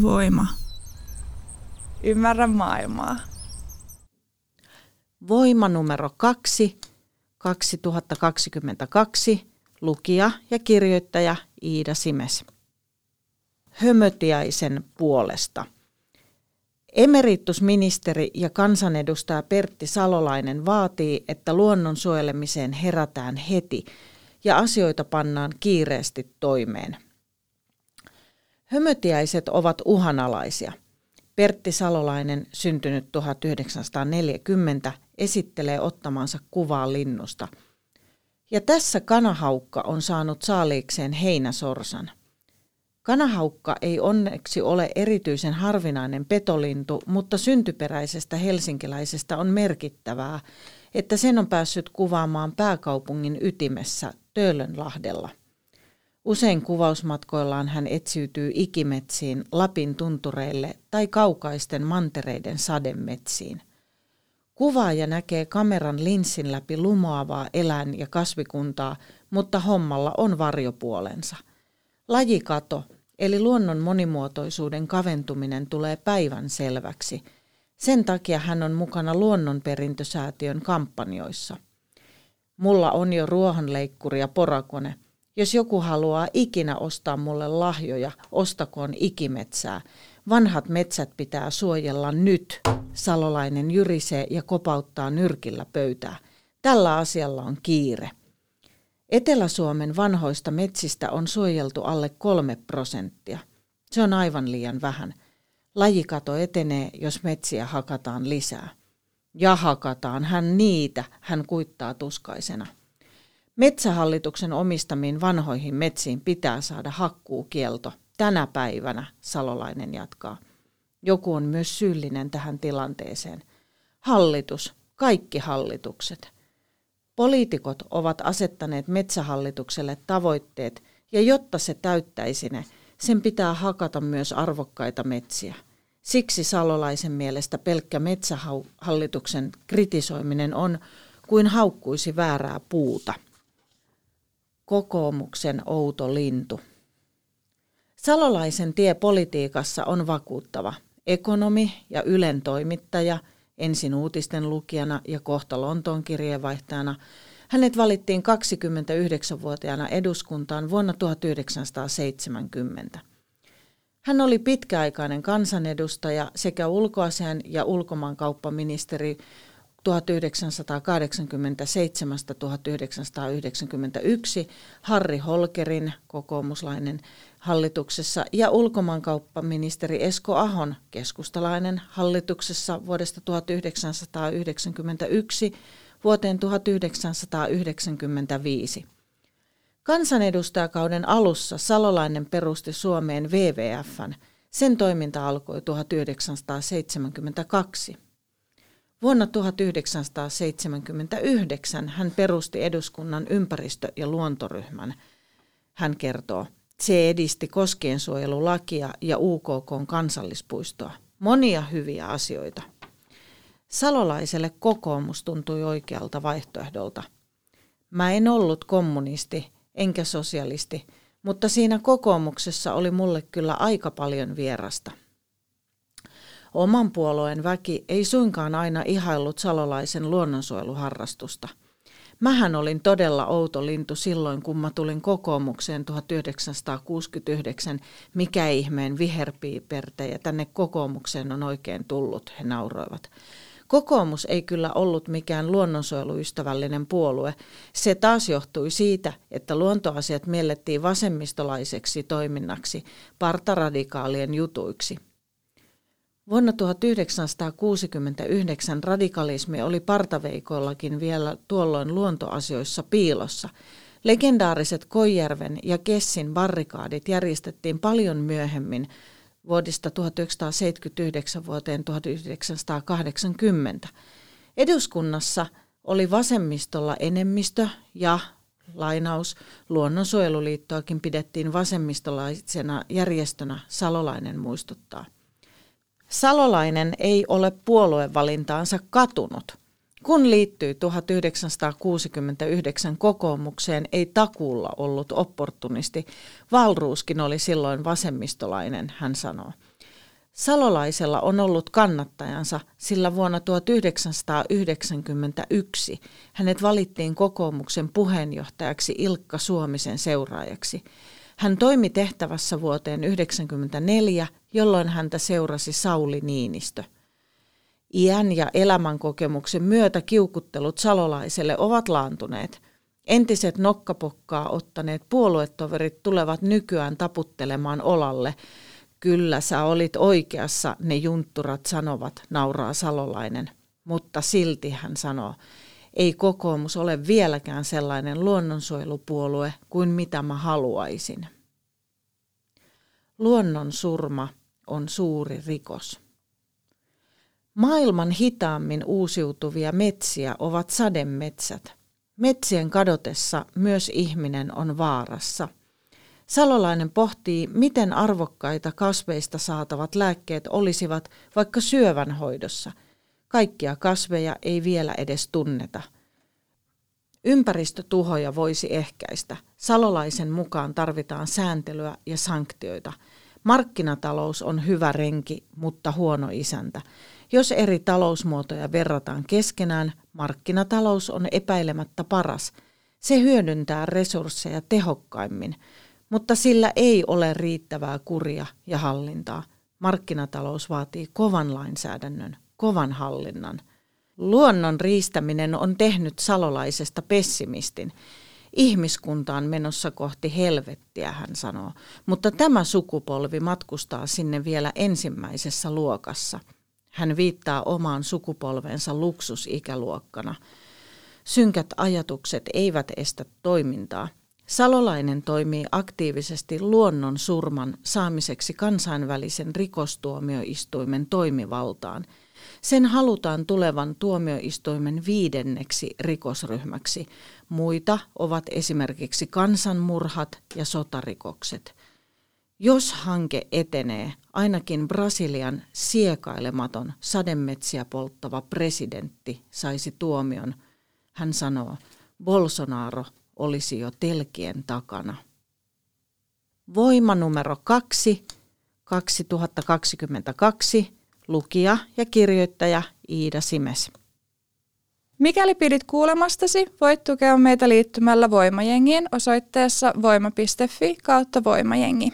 Voima. Ymmärrä maailmaa. Voima numero kaksi, 2022, lukija ja kirjoittaja Iida Simes. Hömötiäisen puolesta. Emeritusministeri ja kansanedustaja Pertti Salolainen vaatii, että luonnon suojelemiseen herätään heti ja asioita pannaan kiireesti toimeen. Hömötiäiset ovat uhanalaisia. Pertti Salolainen, syntynyt 1940, esittelee ottamansa kuvaa linnusta. Ja tässä kanahaukka on saanut saaliikseen heinäsorsan. Kanahaukka ei onneksi ole erityisen harvinainen petolintu, mutta syntyperäisestä helsinkiläisestä on merkittävää, että sen on päässyt kuvaamaan pääkaupungin ytimessä Töölönlahdella. Usein kuvausmatkoillaan hän etsiytyy ikimetsiin, Lapin tuntureille tai kaukaisten mantereiden sademetsiin. Kuvaaja näkee kameran linssin läpi lumoavaa eläin- ja kasvikuntaa, mutta hommalla on varjopuolensa. Lajikato, eli luonnon monimuotoisuuden kaventuminen tulee päivän selväksi. Sen takia hän on mukana Luonnonperintösäätiön kampanjoissa. Mulla on jo ruohonleikkuri ja porakone – jos joku haluaa ikinä ostaa mulle lahjoja, ostakoon ikimetsää. Vanhat metsät pitää suojella nyt. Salolainen jyrisee ja kopauttaa nyrkillä pöytää. Tällä asialla on kiire. Etelä-Suomen vanhoista metsistä on suojeltu alle kolme prosenttia. Se on aivan liian vähän. Lajikato etenee, jos metsiä hakataan lisää. Ja hakataan hän niitä, hän kuittaa tuskaisena. Metsähallituksen omistamiin vanhoihin metsiin pitää saada hakkuukielto. Tänä päivänä, Salolainen jatkaa. Joku on myös syyllinen tähän tilanteeseen. Hallitus, kaikki hallitukset. Poliitikot ovat asettaneet metsähallitukselle tavoitteet, ja jotta se täyttäisi ne, sen pitää hakata myös arvokkaita metsiä. Siksi Salolaisen mielestä pelkkä metsähallituksen kritisoiminen on kuin haukkuisi väärää puuta kokoomuksen outo lintu. Salolaisen tie politiikassa on vakuuttava. Ekonomi ja Ylen toimittaja, ensin uutisten lukijana ja kohta Lontoon kirjeenvaihtajana, hänet valittiin 29-vuotiaana eduskuntaan vuonna 1970. Hän oli pitkäaikainen kansanedustaja sekä ulkoasian ja ulkomaankauppaministeri 1987-1991 Harri Holkerin kokoomuslainen hallituksessa ja ulkomaankauppaministeri Esko Ahon keskustalainen hallituksessa vuodesta 1991 vuoteen 1995. Kansanedustajakauden alussa Salolainen perusti Suomeen WWFn. Sen toiminta alkoi 1972. Vuonna 1979 hän perusti eduskunnan ympäristö- ja luontoryhmän. Hän kertoo, se edisti koskiensuojelulakia ja UKK kansallispuistoa. Monia hyviä asioita. Salolaiselle kokoomus tuntui oikealta vaihtoehdolta. Mä en ollut kommunisti enkä sosialisti, mutta siinä kokoomuksessa oli mulle kyllä aika paljon vierasta. Oman puolueen väki ei suinkaan aina ihaillut salolaisen luonnonsuojeluharrastusta. Mähän olin todella outo lintu silloin, kun mä tulin kokoomukseen 1969. Mikä ihmeen viherpiiperte ja tänne kokoomukseen on oikein tullut, he nauroivat. Kokoomus ei kyllä ollut mikään luonnonsuojeluystävällinen puolue. Se taas johtui siitä, että luontoasiat miellettiin vasemmistolaiseksi toiminnaksi, partaradikaalien jutuiksi – Vuonna 1969 radikalismi oli partaveikoillakin vielä tuolloin luontoasioissa piilossa. Legendaariset Koijärven ja Kessin barrikaadit järjestettiin paljon myöhemmin vuodesta 1979 vuoteen 1980. Eduskunnassa oli vasemmistolla enemmistö ja lainaus, Luonnonsuojeluliittoakin pidettiin vasemmistolaisena järjestönä, Salolainen muistuttaa. Salolainen ei ole puoluevalintaansa katunut. Kun liittyi 1969 kokoomukseen, ei takuulla ollut opportunisti. Valruuskin oli silloin vasemmistolainen, hän sanoo. Salolaisella on ollut kannattajansa, sillä vuonna 1991 hänet valittiin kokoomuksen puheenjohtajaksi Ilkka Suomisen seuraajaksi. Hän toimi tehtävässä vuoteen 1994, jolloin häntä seurasi Sauli Niinistö. Iän ja elämänkokemuksen myötä kiukuttelut salolaiselle ovat laantuneet. Entiset nokkapokkaa ottaneet puoluetoverit tulevat nykyään taputtelemaan olalle – Kyllä sä olit oikeassa, ne juntturat sanovat, nauraa Salolainen. Mutta silti hän sanoo, ei kokoomus ole vieläkään sellainen luonnonsuojelupuolue kuin mitä mä haluaisin. Luonnon surma on suuri rikos. Maailman hitaammin uusiutuvia metsiä ovat sademetsät. Metsien kadotessa myös ihminen on vaarassa – Salolainen pohtii, miten arvokkaita kasveista saatavat lääkkeet olisivat vaikka syövän hoidossa. Kaikkia kasveja ei vielä edes tunneta. Ympäristötuhoja voisi ehkäistä. Salolaisen mukaan tarvitaan sääntelyä ja sanktioita. Markkinatalous on hyvä renki, mutta huono isäntä. Jos eri talousmuotoja verrataan keskenään, markkinatalous on epäilemättä paras. Se hyödyntää resursseja tehokkaimmin mutta sillä ei ole riittävää kuria ja hallintaa. Markkinatalous vaatii kovan lainsäädännön, kovan hallinnan. Luonnon riistäminen on tehnyt salolaisesta pessimistin. Ihmiskunta on menossa kohti helvettiä, hän sanoo, mutta tämä sukupolvi matkustaa sinne vielä ensimmäisessä luokassa. Hän viittaa omaan sukupolvensa luksusikäluokkana. Synkät ajatukset eivät estä toimintaa – Salolainen toimii aktiivisesti luonnon surman saamiseksi kansainvälisen rikostuomioistuimen toimivaltaan. Sen halutaan tulevan tuomioistuimen viidenneksi rikosryhmäksi. Muita ovat esimerkiksi kansanmurhat ja sotarikokset. Jos hanke etenee, ainakin Brasilian siekailematon sademetsiä polttava presidentti saisi tuomion. Hän sanoo, Bolsonaro olisi jo telkien takana. Voima numero kaksi, 2022, lukija ja kirjoittaja Iida Simes. Mikäli pidit kuulemastasi, voit tukea meitä liittymällä Voimajengiin osoitteessa voima.fi kautta voimajengi.